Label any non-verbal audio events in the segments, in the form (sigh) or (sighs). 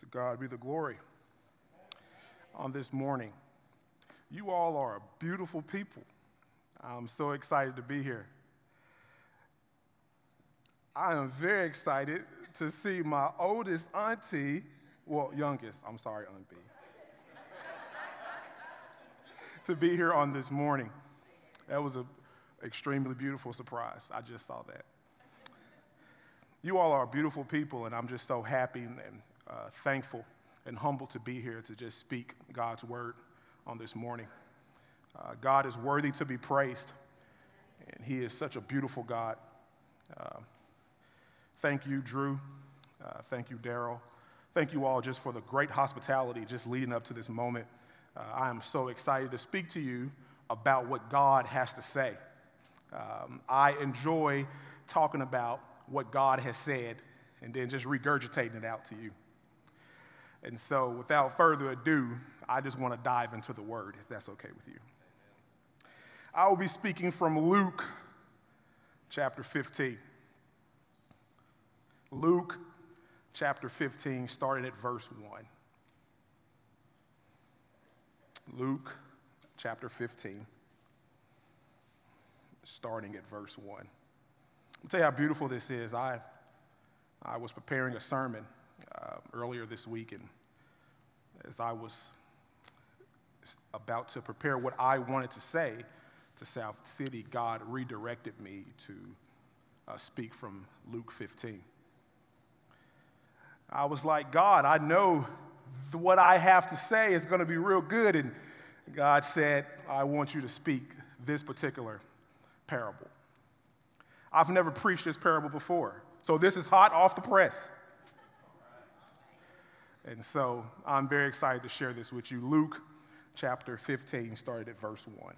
To God be the glory on this morning. You all are beautiful people. I'm so excited to be here. I am very excited to see my oldest auntie, well, youngest, I'm sorry, Aunt B, (laughs) to be here on this morning. That was an extremely beautiful surprise. I just saw that. You all are beautiful people, and I'm just so happy and uh, thankful and humble to be here to just speak God's word on this morning. Uh, God is worthy to be praised, and He is such a beautiful God. Uh, thank you, Drew. Uh, thank you, Daryl. Thank you all just for the great hospitality just leading up to this moment. Uh, I am so excited to speak to you about what God has to say. Um, I enjoy talking about what God has said and then just regurgitating it out to you. And so, without further ado, I just want to dive into the word, if that's okay with you. I will be speaking from Luke chapter 15. Luke chapter 15, starting at verse 1. Luke chapter 15, starting at verse 1. I'll tell you how beautiful this is. I, I was preparing a sermon uh, earlier this week, and as I was about to prepare what I wanted to say to South City, God redirected me to uh, speak from Luke 15. I was like, God, I know what I have to say is going to be real good. And God said, I want you to speak this particular parable. I've never preached this parable before. So this is hot off the press. And so I'm very excited to share this with you. Luke chapter 15, started at verse 1.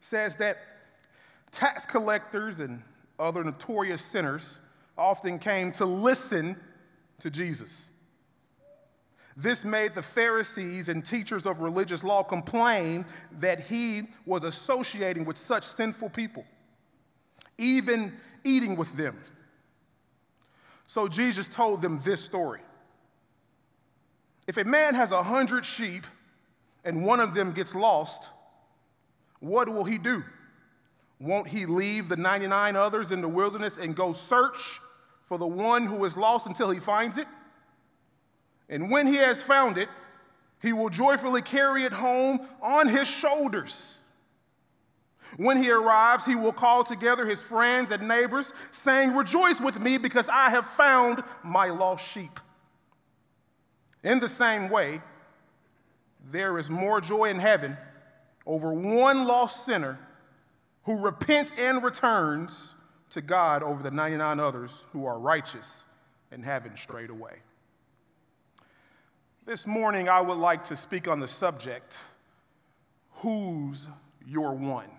Says that tax collectors and other notorious sinners often came to listen to Jesus. This made the Pharisees and teachers of religious law complain that he was associating with such sinful people, even eating with them. So Jesus told them this story. If a man has a hundred sheep and one of them gets lost, what will he do? Won't he leave the 99 others in the wilderness and go search for the one who is lost until he finds it? And when he has found it, he will joyfully carry it home on his shoulders. When he arrives, he will call together his friends and neighbors, saying, Rejoice with me because I have found my lost sheep. In the same way, there is more joy in heaven over one lost sinner who repents and returns to God over the 99 others who are righteous and haven't strayed away. This morning, I would like to speak on the subject who's your one?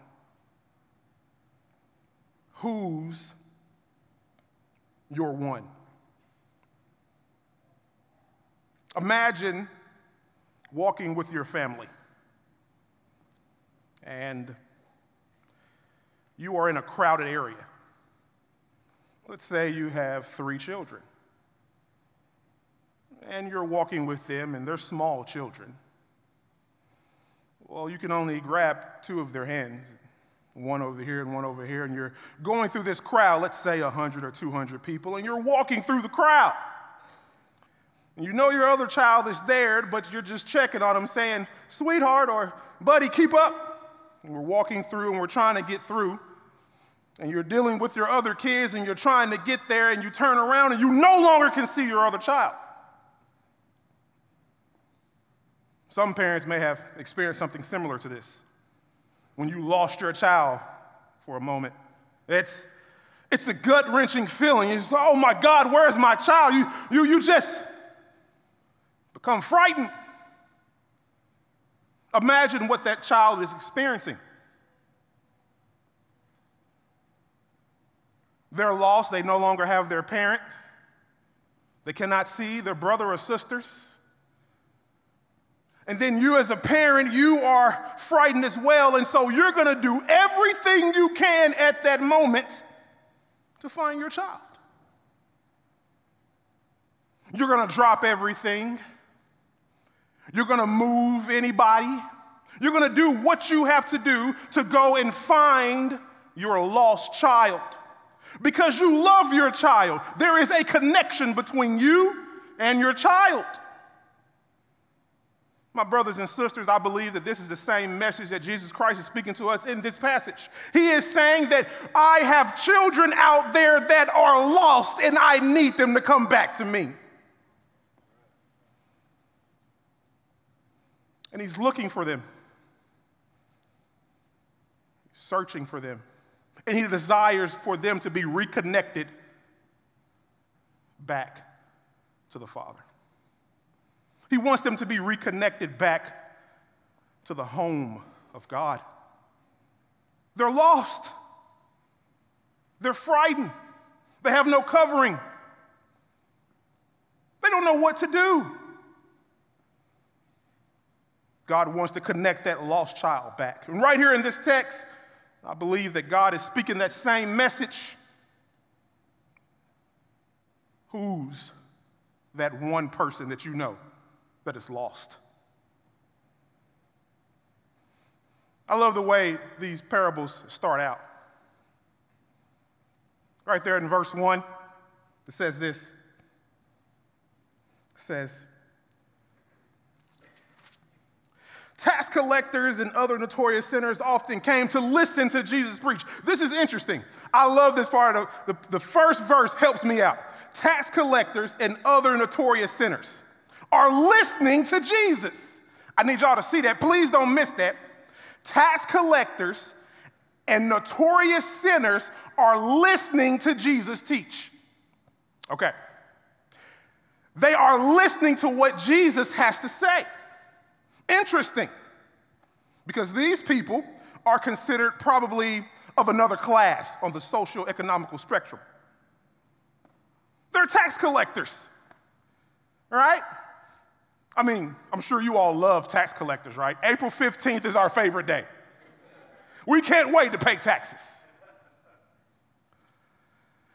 Who's your one? Imagine walking with your family and you are in a crowded area. Let's say you have three children and you're walking with them, and they're small children. Well, you can only grab two of their hands, one over here and one over here, and you're going through this crowd, let's say 100 or 200 people, and you're walking through the crowd. And you know your other child is there, but you're just checking on them, saying, sweetheart or buddy, keep up. And we're walking through and we're trying to get through. And you're dealing with your other kids and you're trying to get there, and you turn around and you no longer can see your other child. Some parents may have experienced something similar to this. When you lost your child for a moment, it's, it's a gut wrenching feeling. It's, like, oh my God, where's my child? You, you, you just become frightened. Imagine what that child is experiencing. They're lost, they no longer have their parent, they cannot see their brother or sisters. And then you, as a parent, you are frightened as well. And so you're going to do everything you can at that moment to find your child. You're going to drop everything. You're going to move anybody. You're going to do what you have to do to go and find your lost child. Because you love your child. There is a connection between you and your child. My brothers and sisters, I believe that this is the same message that Jesus Christ is speaking to us in this passage. He is saying that I have children out there that are lost and I need them to come back to me. And He's looking for them, searching for them, and He desires for them to be reconnected back to the Father. He wants them to be reconnected back to the home of God. They're lost. They're frightened. They have no covering. They don't know what to do. God wants to connect that lost child back. And right here in this text, I believe that God is speaking that same message. Who's that one person that you know? That is lost. I love the way these parables start out. Right there in verse 1, it says this. It says, Tax collectors and other notorious sinners often came to listen to Jesus preach. This is interesting. I love this part of the, the first verse helps me out. Tax collectors and other notorious sinners are listening to Jesus. I need y'all to see that. Please don't miss that. Tax collectors and notorious sinners are listening to Jesus teach. Okay. They are listening to what Jesus has to say. Interesting, because these people are considered probably of another class on the social economical spectrum. They're tax collectors, right? I mean, I'm sure you all love tax collectors, right? April 15th is our favorite day. We can't wait to pay taxes.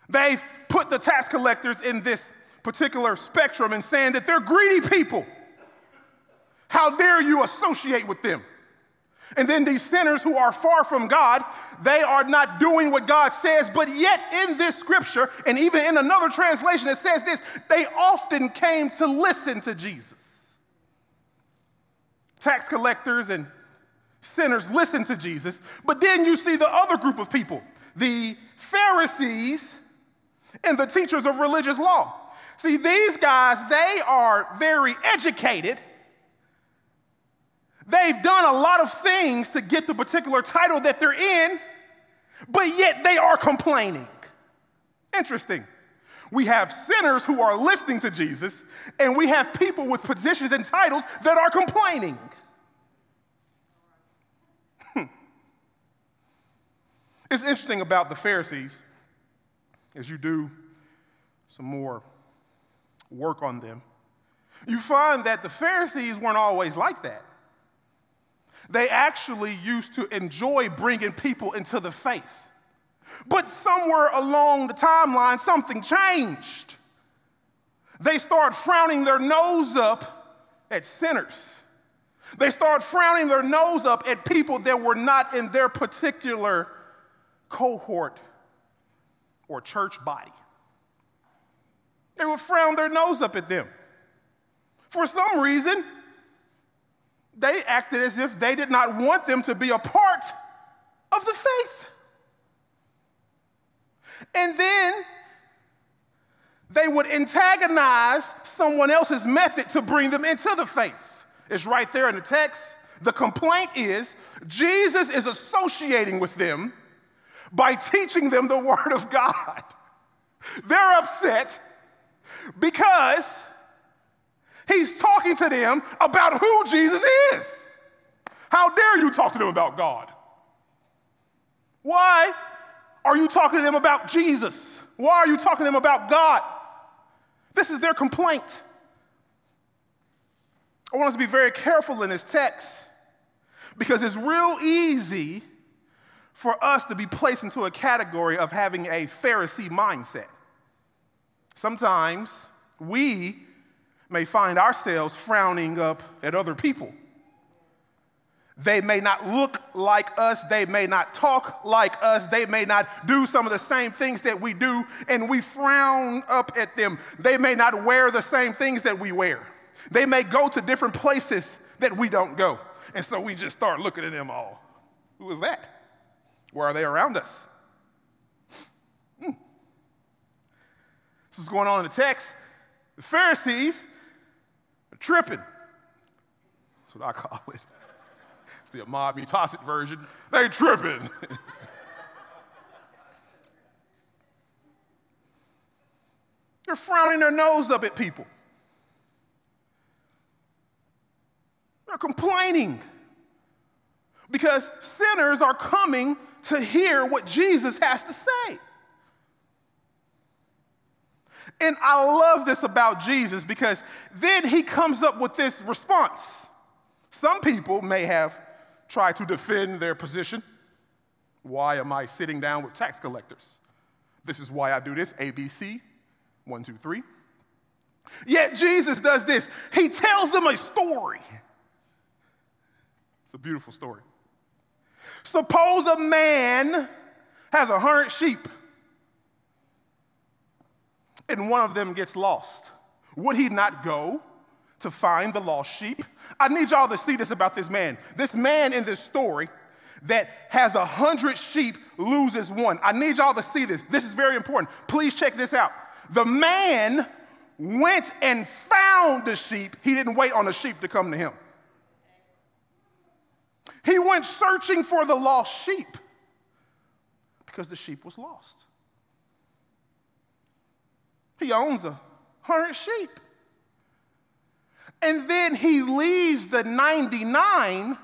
They've put the tax collectors in this particular spectrum and saying that they're greedy people. How dare you associate with them? And then these sinners who are far from God, they are not doing what God says, but yet in this scripture, and even in another translation, it says this they often came to listen to Jesus tax collectors and sinners listen to Jesus. But then you see the other group of people, the Pharisees and the teachers of religious law. See, these guys, they are very educated. They've done a lot of things to get the particular title that they're in, but yet they are complaining. Interesting. We have sinners who are listening to Jesus, and we have people with positions and titles that are complaining. Hmm. It's interesting about the Pharisees, as you do some more work on them, you find that the Pharisees weren't always like that. They actually used to enjoy bringing people into the faith. But somewhere along the timeline, something changed. They start frowning their nose up at sinners. They start frowning their nose up at people that were not in their particular cohort or church body. They would frown their nose up at them. For some reason, they acted as if they did not want them to be a part of the faith. And then they would antagonize someone else's method to bring them into the faith. It's right there in the text. The complaint is Jesus is associating with them by teaching them the Word of God. (laughs) They're upset because he's talking to them about who Jesus is. How dare you talk to them about God? Why? Are you talking to them about Jesus? Why are you talking to them about God? This is their complaint. I want us to be very careful in this text because it's real easy for us to be placed into a category of having a Pharisee mindset. Sometimes we may find ourselves frowning up at other people. They may not look like us, they may not talk like us, they may not do some of the same things that we do, and we frown up at them. They may not wear the same things that we wear. They may go to different places that we don't go. And so we just start looking at them all. Who is that? Where are they around us? Hmm. This is going on in the text. The Pharisees are tripping. That's what I call it. The Ahmad Muqtasid version. They tripping. (laughs) They're frowning their nose up at people. They're complaining because sinners are coming to hear what Jesus has to say. And I love this about Jesus because then he comes up with this response. Some people may have tried to defend their position. Why am I sitting down with tax collectors? This is why I do this ABC, one, two, three. Yet Jesus does this. He tells them a story. It's a beautiful story. Suppose a man has a hundred sheep and one of them gets lost. Would he not go to find the lost sheep? I need y'all to see this about this man. This man in this story that has a hundred sheep loses one. I need y'all to see this. This is very important. Please check this out. The man went and found the sheep, he didn't wait on the sheep to come to him. He went searching for the lost sheep because the sheep was lost. He owns a hundred sheep. And then he leaves the 99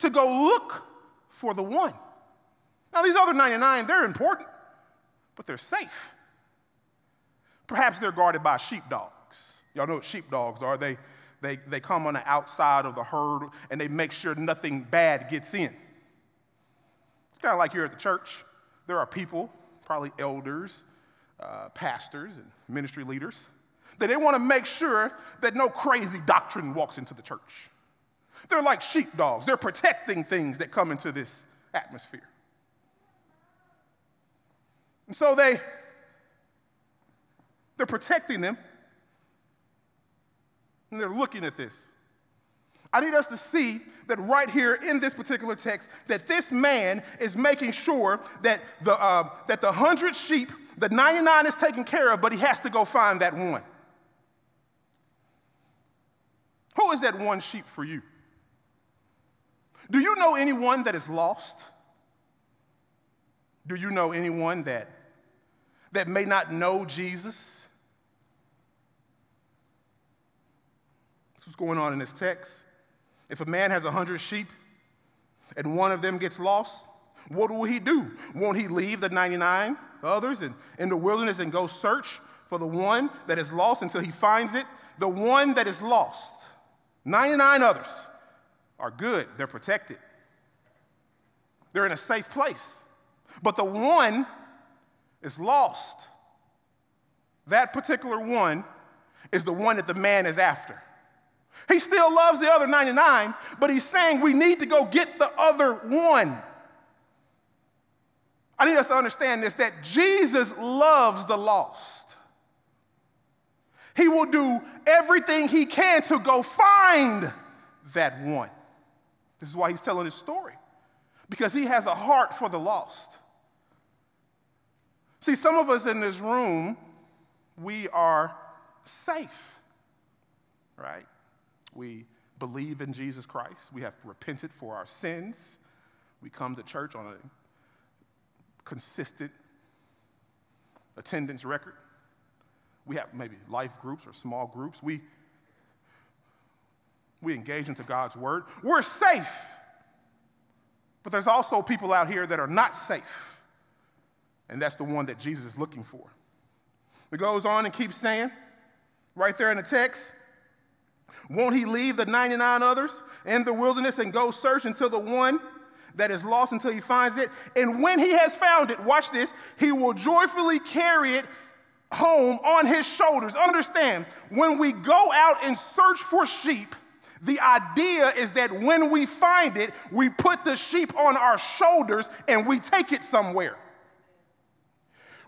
to go look for the one. Now, these other 99, they're important, but they're safe. Perhaps they're guarded by sheepdogs. Y'all know what sheepdogs are. They, they, they come on the outside of the herd and they make sure nothing bad gets in. It's kind of like here at the church. There are people, probably elders, uh, pastors, and ministry leaders, that they want to make sure that no crazy doctrine walks into the church. They're like sheepdogs, they're protecting things that come into this atmosphere. And so they, they're protecting them and they're looking at this. I need us to see that right here in this particular text, that this man is making sure that the, uh, that the hundred sheep, the 99 is taken care of, but he has to go find that one. Who is that one sheep for you? Do you know anyone that is lost? Do you know anyone that, that may not know Jesus? This what's going on in this text. If a man has a hundred sheep and one of them gets lost, what will he do? Won't he leave the 99 others in, in the wilderness and go search for the one that is lost until he finds it? The one that is lost, 99 others are good, they're protected, they're in a safe place. But the one is lost. That particular one is the one that the man is after. He still loves the other 99, but he's saying we need to go get the other one. I need us to understand this that Jesus loves the lost. He will do everything he can to go find that one. This is why he's telling his story, because he has a heart for the lost. See, some of us in this room, we are safe, right? We believe in Jesus Christ. We have repented for our sins. We come to church on a consistent attendance record. We have maybe life groups or small groups. We, we engage into God's word. We're safe. But there's also people out here that are not safe. And that's the one that Jesus is looking for. It goes on and keeps saying, right there in the text, won't he leave the 99 others in the wilderness and go search until the one that is lost until he finds it? And when he has found it, watch this, he will joyfully carry it home on his shoulders. Understand, when we go out and search for sheep, the idea is that when we find it, we put the sheep on our shoulders and we take it somewhere.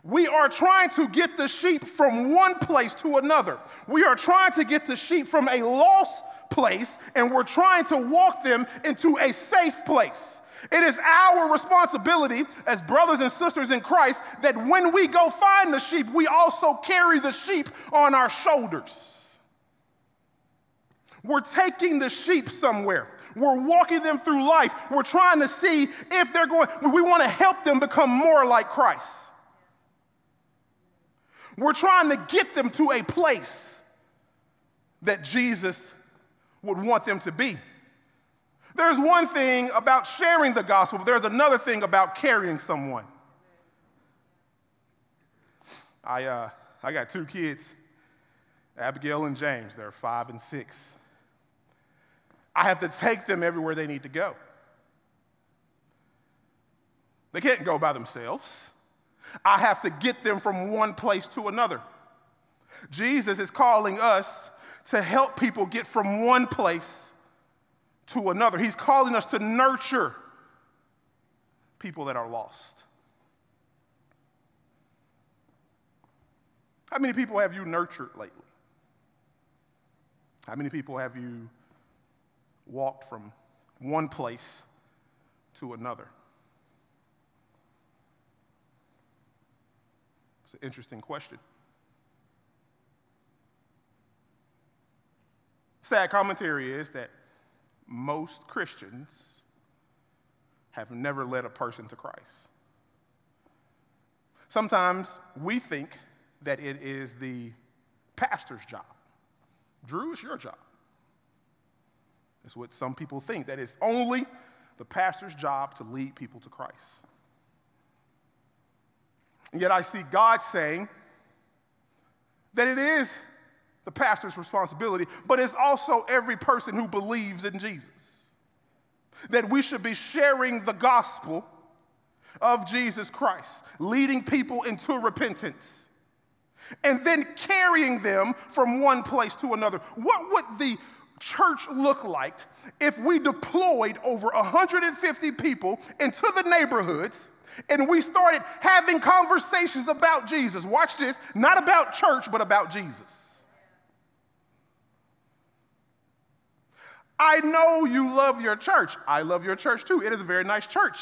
We are trying to get the sheep from one place to another. We are trying to get the sheep from a lost place and we're trying to walk them into a safe place. It is our responsibility as brothers and sisters in Christ that when we go find the sheep, we also carry the sheep on our shoulders. We're taking the sheep somewhere. We're walking them through life. We're trying to see if they're going, we want to help them become more like Christ. We're trying to get them to a place that Jesus would want them to be. There's one thing about sharing the gospel, but there's another thing about carrying someone. I, uh, I got two kids, Abigail and James. They're five and six. I have to take them everywhere they need to go. They can't go by themselves. I have to get them from one place to another. Jesus is calling us to help people get from one place to another. He's calling us to nurture people that are lost. How many people have you nurtured lately? How many people have you walked from one place to another? It's an interesting question. Sad commentary is that most Christians have never led a person to Christ. Sometimes we think that it is the pastor's job. Drew, it's your job. That's what some people think, that it's only the pastor's job to lead people to Christ. And yet I see God saying that it is the pastor's responsibility, but it's also every person who believes in Jesus. That we should be sharing the gospel of Jesus Christ, leading people into repentance, and then carrying them from one place to another. What would the church look like if we deployed over 150 people into the neighborhoods and we started having conversations about Jesus? Watch this, not about church, but about Jesus. I know you love your church. I love your church too. It is a very nice church.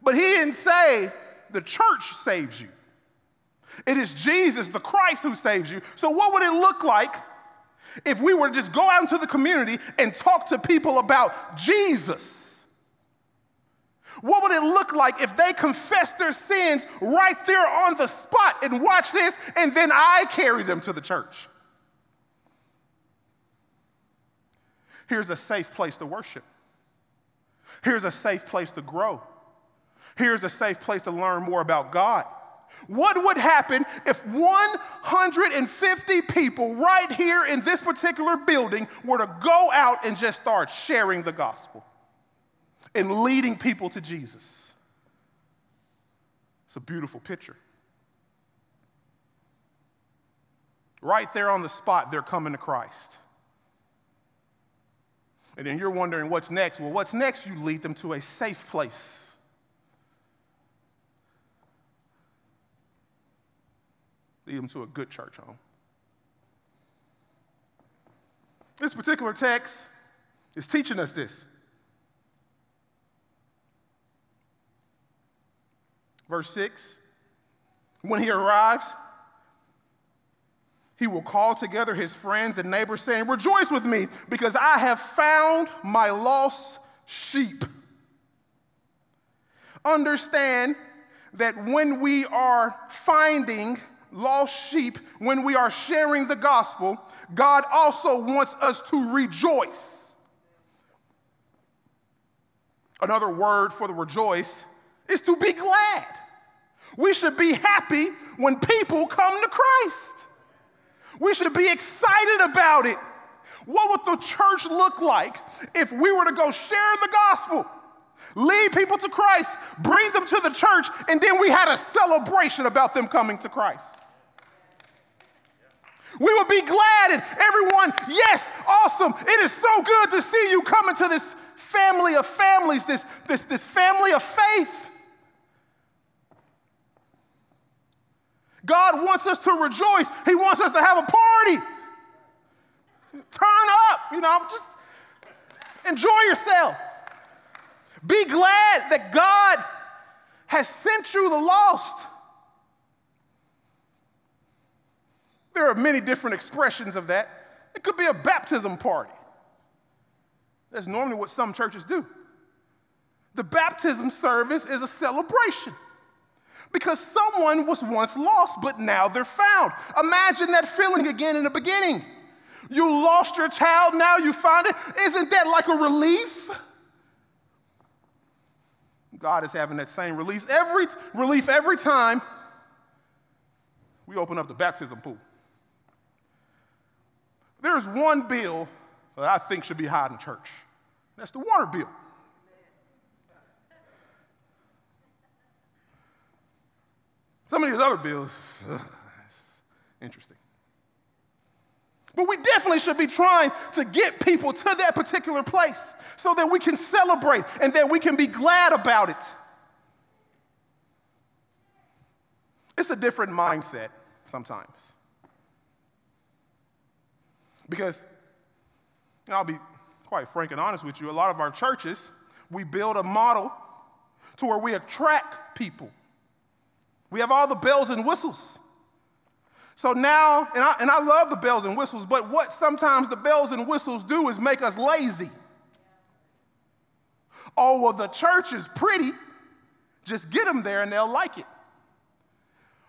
But he didn't say the church saves you. It is Jesus, the Christ, who saves you. So, what would it look like if we were to just go out into the community and talk to people about Jesus? What would it look like if they confessed their sins right there on the spot and watch this, and then I carry them to the church? Here's a safe place to worship. Here's a safe place to grow. Here's a safe place to learn more about God. What would happen if 150 people right here in this particular building were to go out and just start sharing the gospel and leading people to Jesus? It's a beautiful picture. Right there on the spot, they're coming to Christ. And then you're wondering what's next. Well, what's next? You lead them to a safe place. Lead them to a good church home. This particular text is teaching us this. Verse 6 When he arrives, he will call together his friends and neighbors, saying, Rejoice with me, because I have found my lost sheep. Understand that when we are finding lost sheep, when we are sharing the gospel, God also wants us to rejoice. Another word for the rejoice is to be glad. We should be happy when people come to Christ. We should be excited about it. What would the church look like if we were to go share the gospel, lead people to Christ, bring them to the church, and then we had a celebration about them coming to Christ? We would be glad and everyone, yes, awesome. It is so good to see you coming to this family of families, this, this, this family of faith. God wants us to rejoice. He wants us to have a party. Turn up, you know, just enjoy yourself. Be glad that God has sent you the lost. There are many different expressions of that. It could be a baptism party. That's normally what some churches do. The baptism service is a celebration because someone was once lost, but now they're found. Imagine that feeling again in the beginning. You lost your child, now you found it. Isn't that like a relief? God is having that same release every relief every time we open up the baptism pool. There's one bill that I think should be high in church. That's the water bill. Some of these other bills, (sighs) ugh, interesting. But we definitely should be trying to get people to that particular place so that we can celebrate and that we can be glad about it. It's a different mindset sometimes. Because I'll be quite frank and honest with you, a lot of our churches, we build a model to where we attract people. We have all the bells and whistles. So now, and I, and I love the bells and whistles, but what sometimes the bells and whistles do is make us lazy. Oh, well, the church is pretty. Just get them there and they'll like it.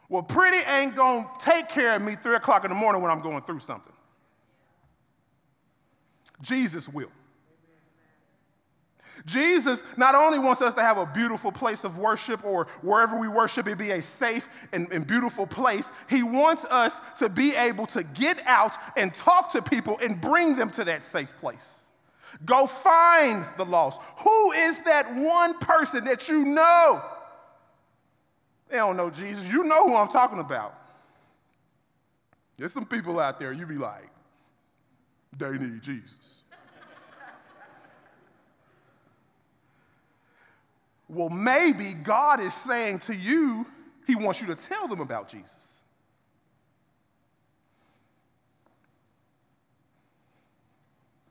Well, pretty ain't gonna take care of me three o'clock in the morning when I'm going through something. Jesus will. Jesus not only wants us to have a beautiful place of worship or wherever we worship, it be a safe and, and, beautiful place. He wants us to be able to get out and talk to people and bring them to that safe place. Go find the lost. Who is that one person that you know? They don't know Jesus. You know who I'm talking about. There's some people out there, you be like, they need Jesus. Well, maybe God is saying to you, He wants you to tell them about Jesus.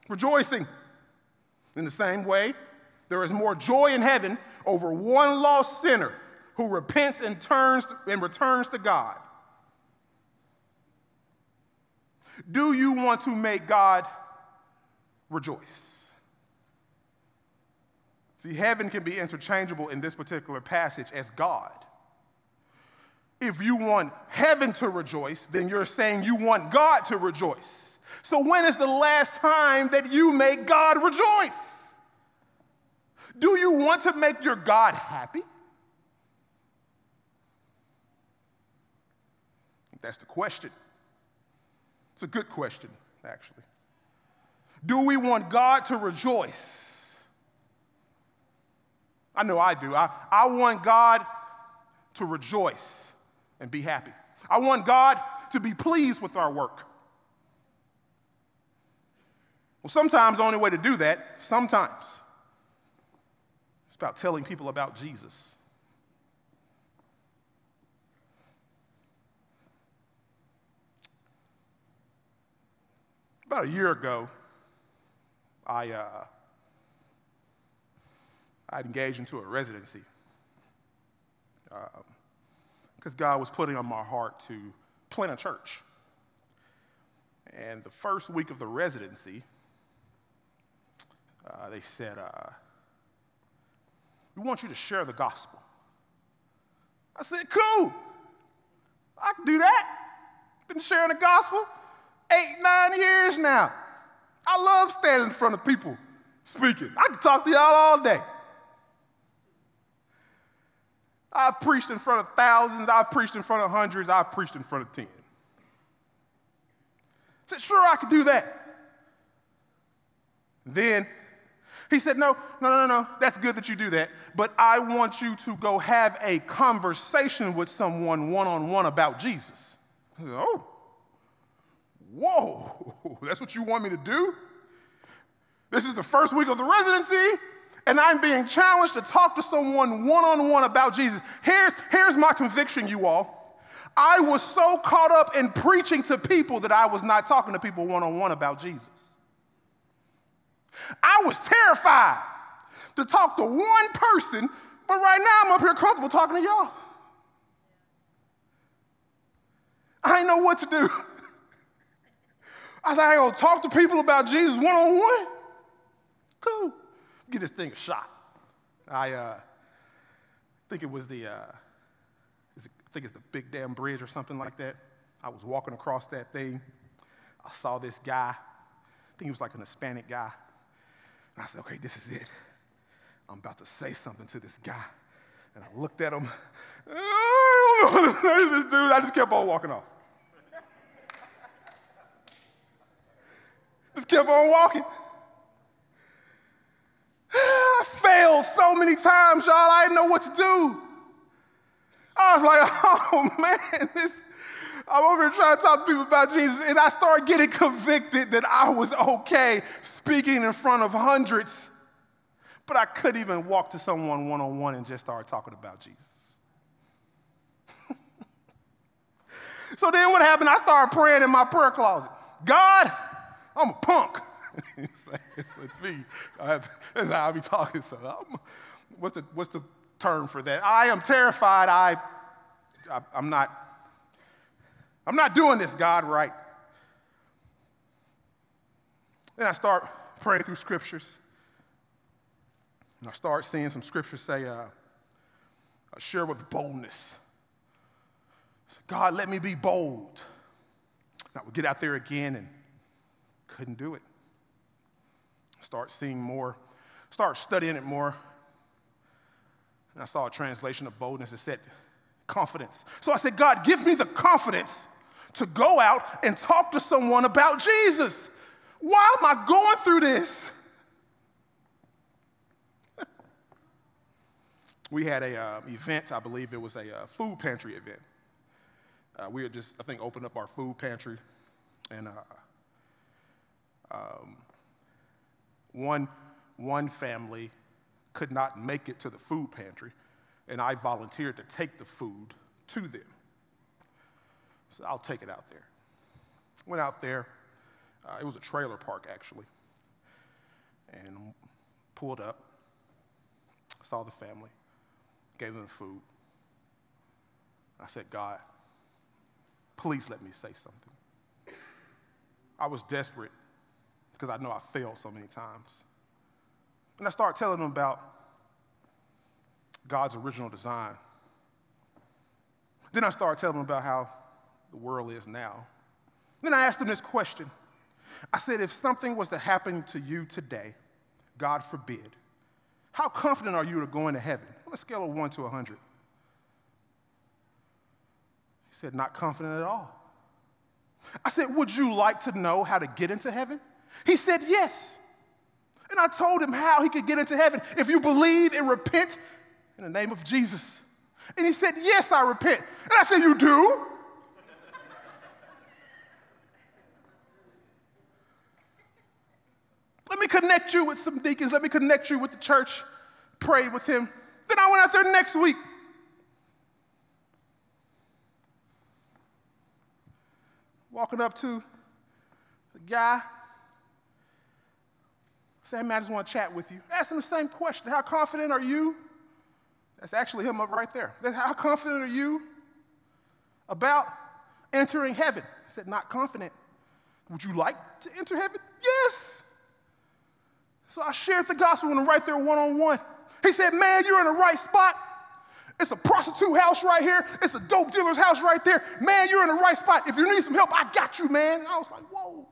Rejoicing. In the same way, there is more joy in heaven over one lost sinner who repents and turns and returns to God Do you want to make God rejoice? See, heaven can be interchangeable in this particular passage as God. If you want heaven to rejoice, then you're saying you want God to rejoice. So, when is the last time that you make God rejoice? Do you want to make your God happy? That's the question. It's a good question, actually. Do we want God to rejoice? I know I do. I, I want God to rejoice and be happy. I want God to be pleased with our work. Well, sometimes the only way to do that, sometimes, it's about telling people about Jesus. About a year ago, I, uh, I engaged into a residency because um, God was putting on my heart to plant a church. And the first week of the residency, uh, they said, uh, We want you to share the gospel. I said, Cool. I can do that. Been sharing the gospel eight, nine years now. I love standing in front of people speaking. I can talk to y'all all day. I've preached in front of thousands, I've preached in front of hundreds, I've preached in front of ten. I said, sure, I could do that. Then he said, no, no, no, no, that's good that you do that, but I want you to go have a conversation with someone one on one about Jesus. I said, oh. Whoa, (laughs) that's what you want me to do? This is the first week of the residency, and I'm being challenged to talk to someone one on one about Jesus. Here's, here's my conviction, you all. I was so caught up in preaching to people that I was not talking to people one on one about Jesus. I was terrified to talk to one person, but right now I'm up here comfortable talking to y'all. I didn't know what to do. (laughs) I said, I gotta talk to people about Jesus one on one. Cool. Get this thing a shot. I uh, think it was the, uh, I think it's the Big Dam Bridge or something like that. I was walking across that thing. I saw this guy. I think he was like an Hispanic guy. And I said, okay, this is it. I'm about to say something to this guy. And I looked at him. I don't know what to say to this dude. I just kept on walking off. Just kept on walking. I failed so many times, y'all. I didn't know what to do. I was like, (laughs) oh man, this, I'm over here trying to talk to people about Jesus, and I started getting (laughs) convicted that I was okay speaking in front of hundreds, but I couldn't even walk to someone one on one and just start talking about Jesus. (laughs) so then what happened? I started praying in my prayer closet God, I'm a punk. (laughs) it's, it's, it's, me. That's how I be talking. So, I'm, what's the, what's the term for that? I am terrified. I, I, I'm not. I'm not doing this, God, right. Then I start praying through scriptures. And I start seeing some scriptures say, uh, share with boldness. So God, let me be bold. Now we get out there again and couldn't do it. Start seeing more, start studying it more. And I saw a translation of boldness that said confidence. So I said, God, give me the confidence to go out and talk to someone about Jesus. Why am I going through this? (laughs) we had a uh, event, I believe it was a uh, food pantry event. Uh, we had just, I think, opened up our food pantry, and uh, um, one, one family could not make it to the food pantry, and I volunteered to take the food to them. So I'll take it out there. Went out there. Uh, it was a trailer park, actually. And pulled up, saw the family, gave them the food. I said, God, please let me say something. I was desperate because I know I failed so many times. And I start telling them about God's original design. Then I start telling them about how the world is now. Then I asked them this question. I said, if something was to happen to you today, God forbid, how confident are you to go into heaven? On a scale of one to 100. He said, not confident at all. I said, would you like to know how to get into heaven? He said, yes. And I told him how he could get into heaven if you believe and repent in the name of Jesus. And he said, Yes, I repent. And I said, You do? Let me connect you with some deacons. Let me connect you with the church. Prayed with him. Then I went out there next week. Walking up to a guy Say, man, I just want to chat with you. Ask him the same question. How confident are you? That's actually him up right there. How confident are you about entering heaven? He said, Not confident. Would you like to enter heaven? Yes. So I shared the gospel with him right there one on one. He said, Man, you're in the right spot. It's a prostitute house right here. It's a dope dealer's house right there. Man, you're in the right spot. If you need some help, I got you, man. I was like, Whoa.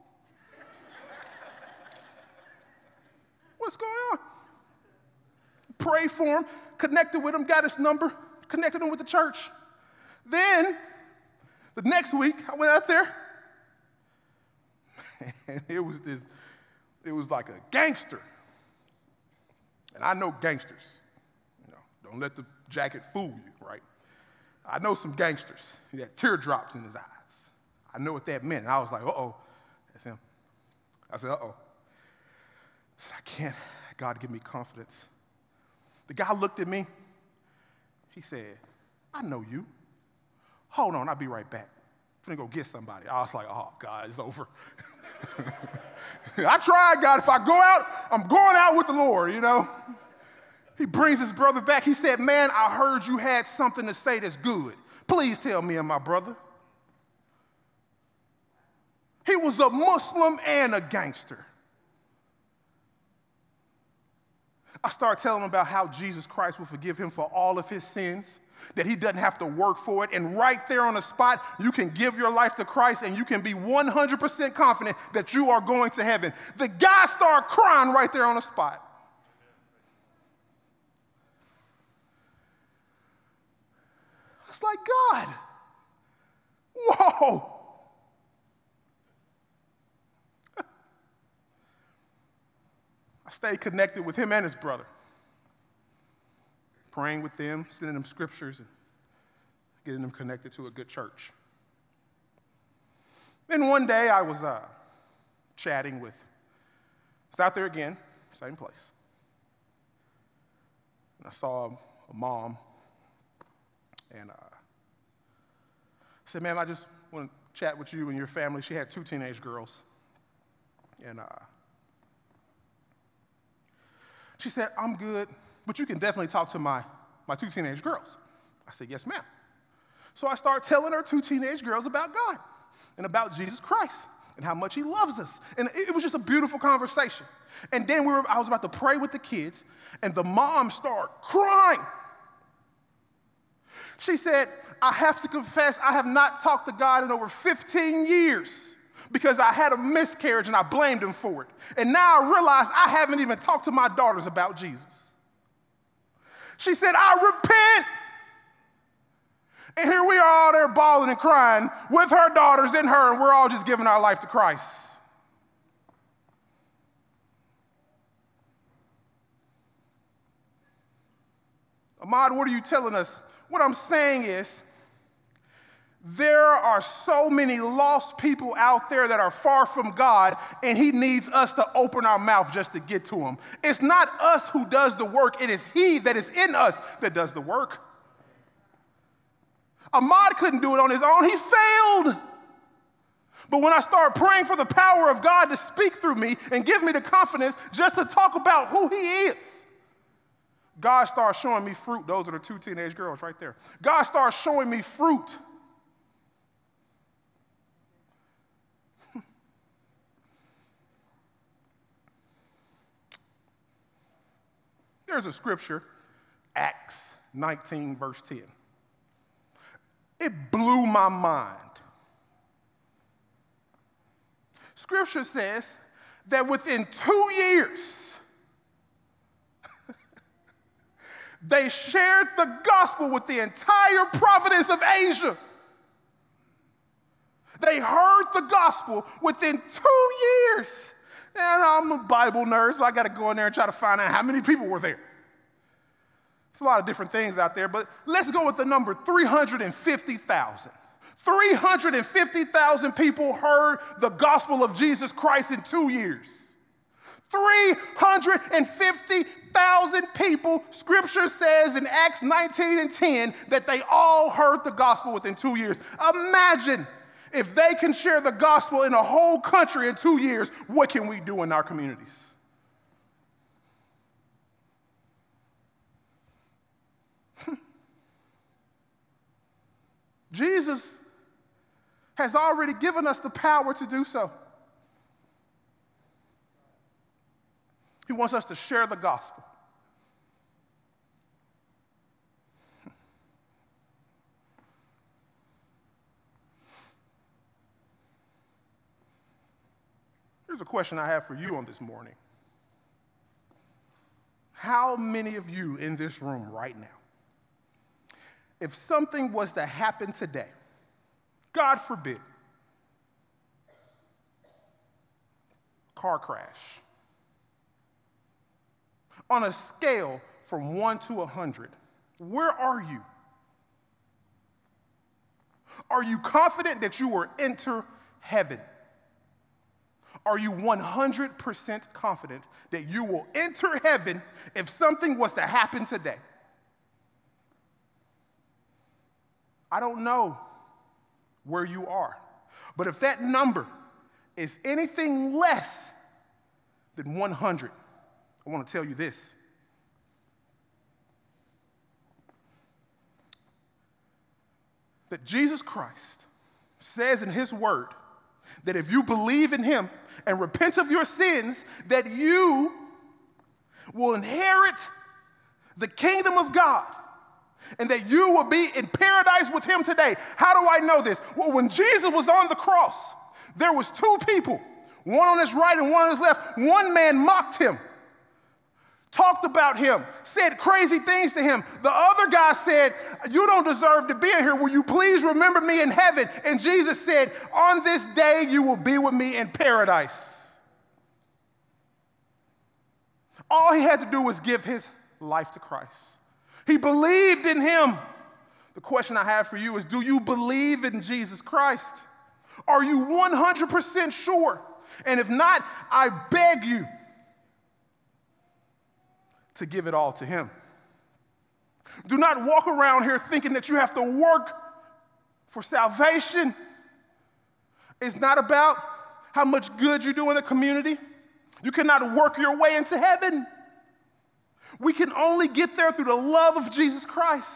What's going on? Pray for him, connected with him, got his number, connected him with the church. Then, the next week, I went out there, and (laughs) it was this, it was like a gangster. And I know gangsters. You know, don't let the jacket fool you, right? I know some gangsters. He had teardrops in his eyes. I know what that meant. And I was like, uh oh, That's him. I said, uh oh. I said, I can't. God, give me confidence. The guy looked at me. He said, I know you. Hold on, I'll be right back. I'm gonna go get somebody. I was like, oh, God, it's over. (laughs) I tried, God. If I go out, I'm going out with the Lord, you know? He brings his brother back. He said, Man, I heard you had something to say that's good. Please tell me and my brother. He was a Muslim and a gangster. I start telling him about how Jesus Christ will forgive him for all of his sins, that he doesn't have to work for it. And right there on the spot, you can give your life to Christ and you can be 100% confident that you are going to heaven. The guy started crying right there on the spot. It's like, God, whoa. Stayed connected with him and his brother, praying with them, sending them scriptures, and getting them connected to a good church. Then one day I was uh, chatting with, was out there again, same place. And I saw a mom and uh, I said, Man, I just want to chat with you and your family. She had two teenage girls. And uh, she said, I'm good, but you can definitely talk to my, my two teenage girls. I said, Yes, ma'am. So I started telling her two teenage girls about God and about Jesus Christ and how much he loves us. And it was just a beautiful conversation. And then we were, I was about to pray with the kids, and the mom started crying. She said, I have to confess, I have not talked to God in over 15 years because I had a miscarriage and I blamed him for it. And now I realize I haven't even talked to my daughters about Jesus. She said, I repent. And here we are all there bawling and crying with her daughters and her, and we're all just giving our life to Christ. Ahmad, what are you telling us what I'm saying is, there are so many lost people out there that are far from God, and He needs us to open our mouth just to get to them. It's not us who does the work, it is He that is in us that does the work. Ahmad couldn't do it on his own, he failed. But when I start praying for the power of God to speak through me and give me the confidence just to talk about who He is, God starts showing me fruit. Those are the two teenage girls right there. God starts showing me fruit. There's a scripture, Acts 19, verse 10. It blew my mind. Scripture says that within two years, (laughs) They shared the gospel with the entire province of Asia. They heard the gospel within two years. And I'm a Bible nerd, so I got to go in there and try to find out how many people were there. It's a lot of different things out there, but let's go with the number 350,000. 350,000 people heard the gospel of Jesus Christ in two years. 350,000 people, scripture says in Acts 19 and 10 that they all heard the gospel within two years. Imagine if they can share the gospel in a whole country in two years, what can we do in our communities? Hmm. Jesus has already given us the power to do so. He wants us to share the gospel. Here's a question I have for you on this morning. How many of you in this room right now, if something was to happen today, God forbid, car crash, on a scale from one to a hundred, where are you? Are you confident that you will enter heaven? Are you 100% confident that you will enter heaven if something was to happen today? I don't know where you are, but if that number is anything less than 100, I want to tell you this. That Jesus Christ says in his word that if you believe in him and repent of your sins, that you will inherit the kingdom of God and that you will be in paradise with him today. How do I know this? Well, when Jesus was on the cross, there was two people, one on his right and one on his left. One man mocked him talked about him, said crazy things to him. The other guy said, You don't deserve to be in here. Will you please remember me in heaven? And Jesus said, On this day you will be with me in paradise. All he had to do was give his life to Christ. He believed in him. The question I have for you is Do you believe in Jesus Christ? Are you 100% sure? And if not, I beg you to give it all to Him. Do not walk around here thinking that you have to work for salvation. It's not about how much good you do in the community. You cannot work your way into heaven. We can only get there through the love of Jesus Christ.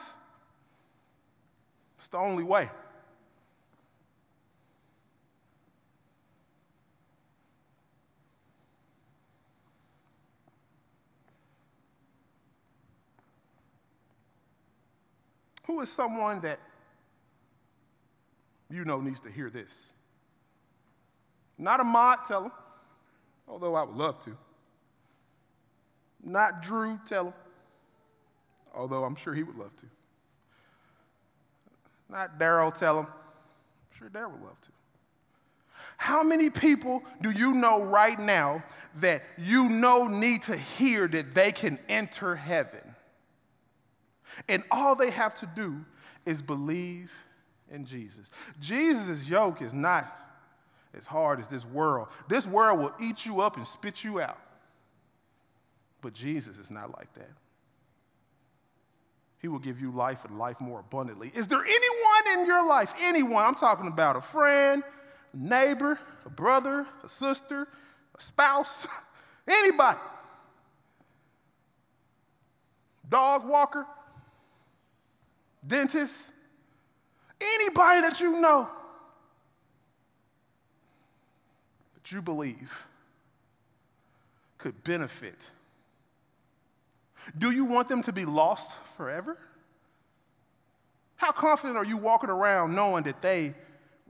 It's the only way. Who is someone that you know needs to hear this? Not Ahmad, tell him, although I would love to. Not Drew, tell him, although I'm sure he would love to. Not Daryl, tell him, I'm sure Daryl would love to. How many people do you know right now that you know need to hear that they can enter heaven? And all they have to do is believe in Jesus. Jesus' yoke is not as hard as this world. This world will eat you up and spit you out. But Jesus is not like that. He will give you life and life more abundantly. Is there anyone in your life, anyone, I'm talking about a friend, a neighbor, a brother, a sister, a spouse, (laughs) anybody, dog walker, dentists, anybody that you know that you believe could benefit. Do you want them to be lost forever? How confident are you walking around knowing that they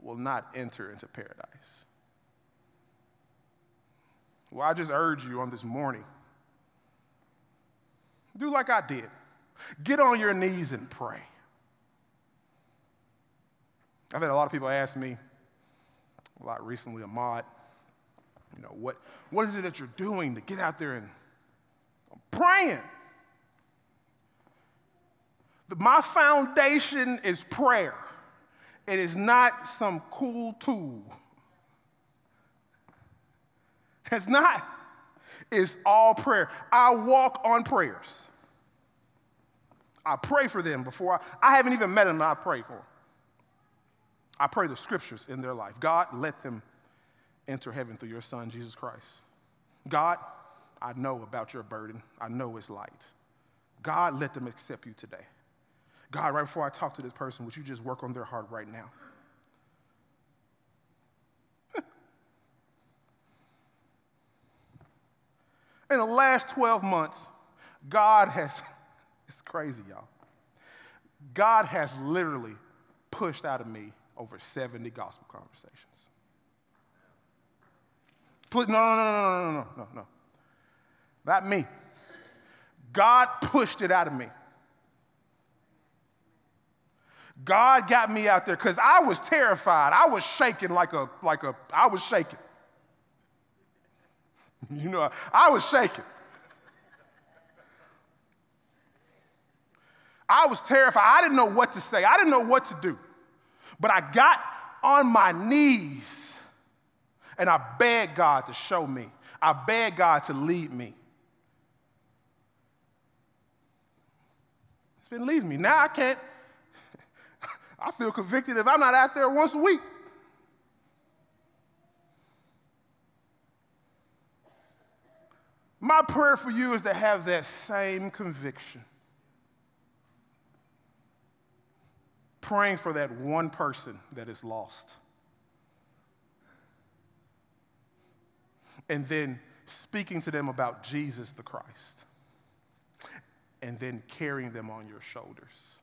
will not enter into paradise? Well, I just urge you on this morning do like I did. Get on your knees and pray. I've had a lot of people ask me a lot recently, Ahmad, you know, what, what is it that you're doing to get out there and I'm praying? My foundation is prayer. It is not some cool tool. It's not. It's all prayer. I walk on prayers. I pray for them before I, I haven't even met them, I pray for them. I pray the scriptures in their life. God, let them enter heaven through your son, Jesus Christ. God, I know about your burden. I know it's light. God, let them accept you today. God, right before I talk to this person, would you just work on their heart right now? (laughs) In the last 12 months, God has, (laughs) it's crazy, y'all. God has literally pushed out of me over 70 gospel conversations. Please, no, no, no, no, no, no, no, Not me. God pushed it out of me. God got me out there because I was terrified. I was shaking like a, like a, I was shaking. (laughs) you know, I was shaking. I was terrified. I didn't know what to say. I didn't know what to do. But I got on my knees And I begged God to show me. I begged God to lead me. It's been leading me. Now I can't, (laughs) I feel convicted if I'm not out there once a week. My prayer for you is to have that same conviction. Praying for that one person that is lost. And then speaking to them about Jesus the Christ. And then carrying them on your shoulders.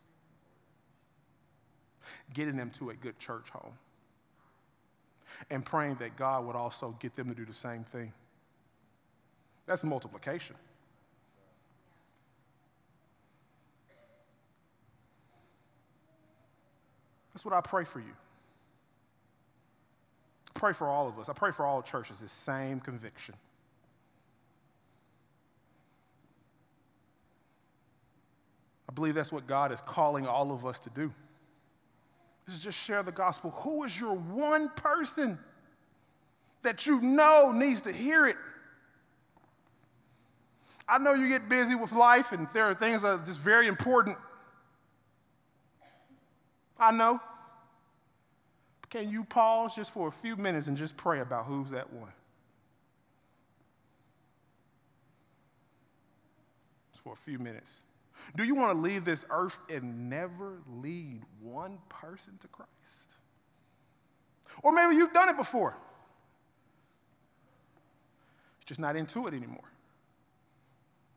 Getting them to a good church home. And praying that God would also get them to do the same thing. That's multiplication. That's what I pray for you. I pray for all of us. I pray for all churches, this same conviction. I believe that's what God is calling all of us to do. Is just share the gospel. Who is your one person that you know needs to hear it? I know you get busy with life and there are things that are just very important. I know. Can you pause just for a few minutes and just pray about who's that one? Just for a few minutes. Do you want to leave this earth and never lead one person to Christ? Or maybe you've done it before. You're just not into it anymore.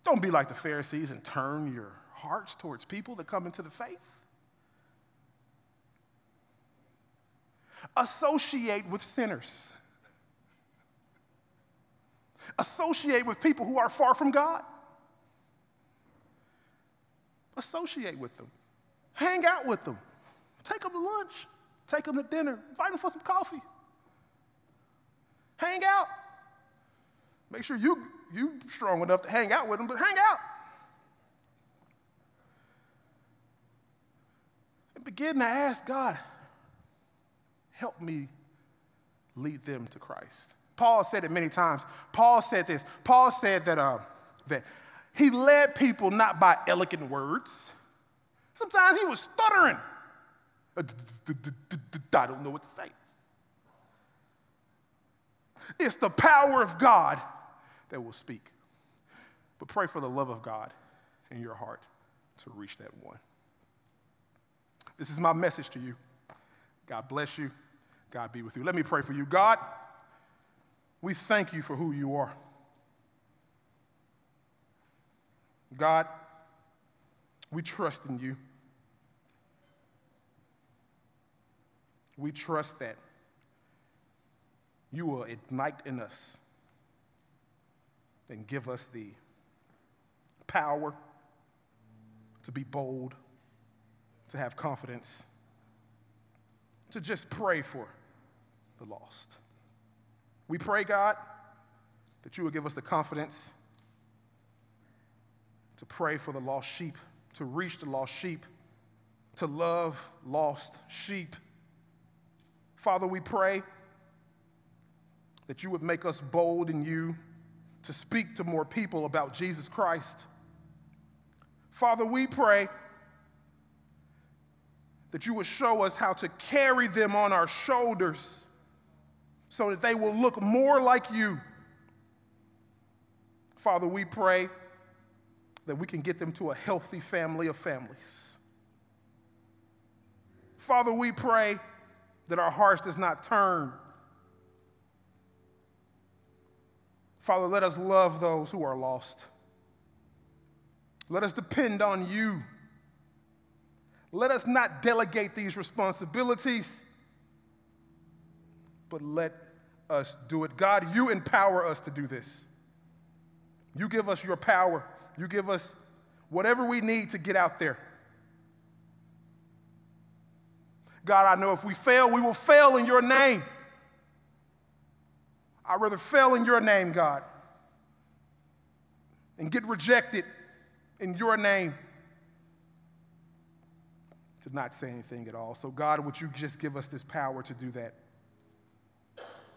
Don't be like the Pharisees and turn your hearts towards people that come into the faith. Associate with sinners. Associate with people who are far from God. Associate with them. Hang out with them. Take them to lunch. Take them to dinner. Invite them for some coffee. Hang out. Make sure you you strong enough to hang out with them, but hang out. And begin to ask God, help me lead them to Christ. Paul said it many times. Paul said this. Paul said that, uh, that he led people not by elegant words. Sometimes he was stuttering. I don't know what to say. It's the power of God that will speak. But pray for the love of God in your heart to reach that one. This is my message to you. God bless you. God be with you. Let me pray for you. God, we thank you for who you are. God, we trust in you. We trust that you will ignite in us and give us the power to be bold, to have confidence, to just pray for the lost. We pray, God, that you would give us the confidence to pray for the lost sheep, to reach the lost sheep, to love lost sheep. Father, we pray that you would make us bold in you to speak to more people about Jesus Christ. Father, we pray that you would show us how to carry them on our shoulders so that they will look more like you. Father, we pray that we can get them to a healthy family of families. Father, we pray that our hearts does not turn Father, let us love those who are lost. Let us depend on you. Let us not delegate these responsibilities, but let us do it. God, you empower us to do this. You give us your power. You give us whatever we need to get out there. God, I know if we fail, we will fail in your name. I'd rather fail in your name, God, and get rejected in your name to not say anything at all. So, God, would you just give us this power to do that?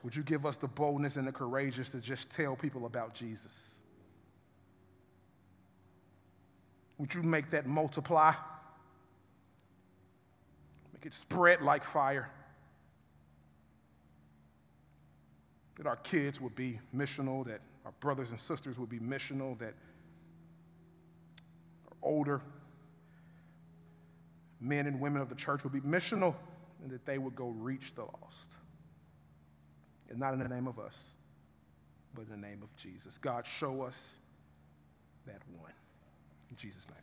Would you give us the boldness and the courageous to just tell people about Jesus? Would you make that multiply? Make it spread like fire? That our kids would be missional, that our brothers and sisters would be missional, that our older men and women of the church would be missional, and that they would go reach the lost. And not in the name of us, but in the name of Jesus. God, show us that one. In Jesus' name.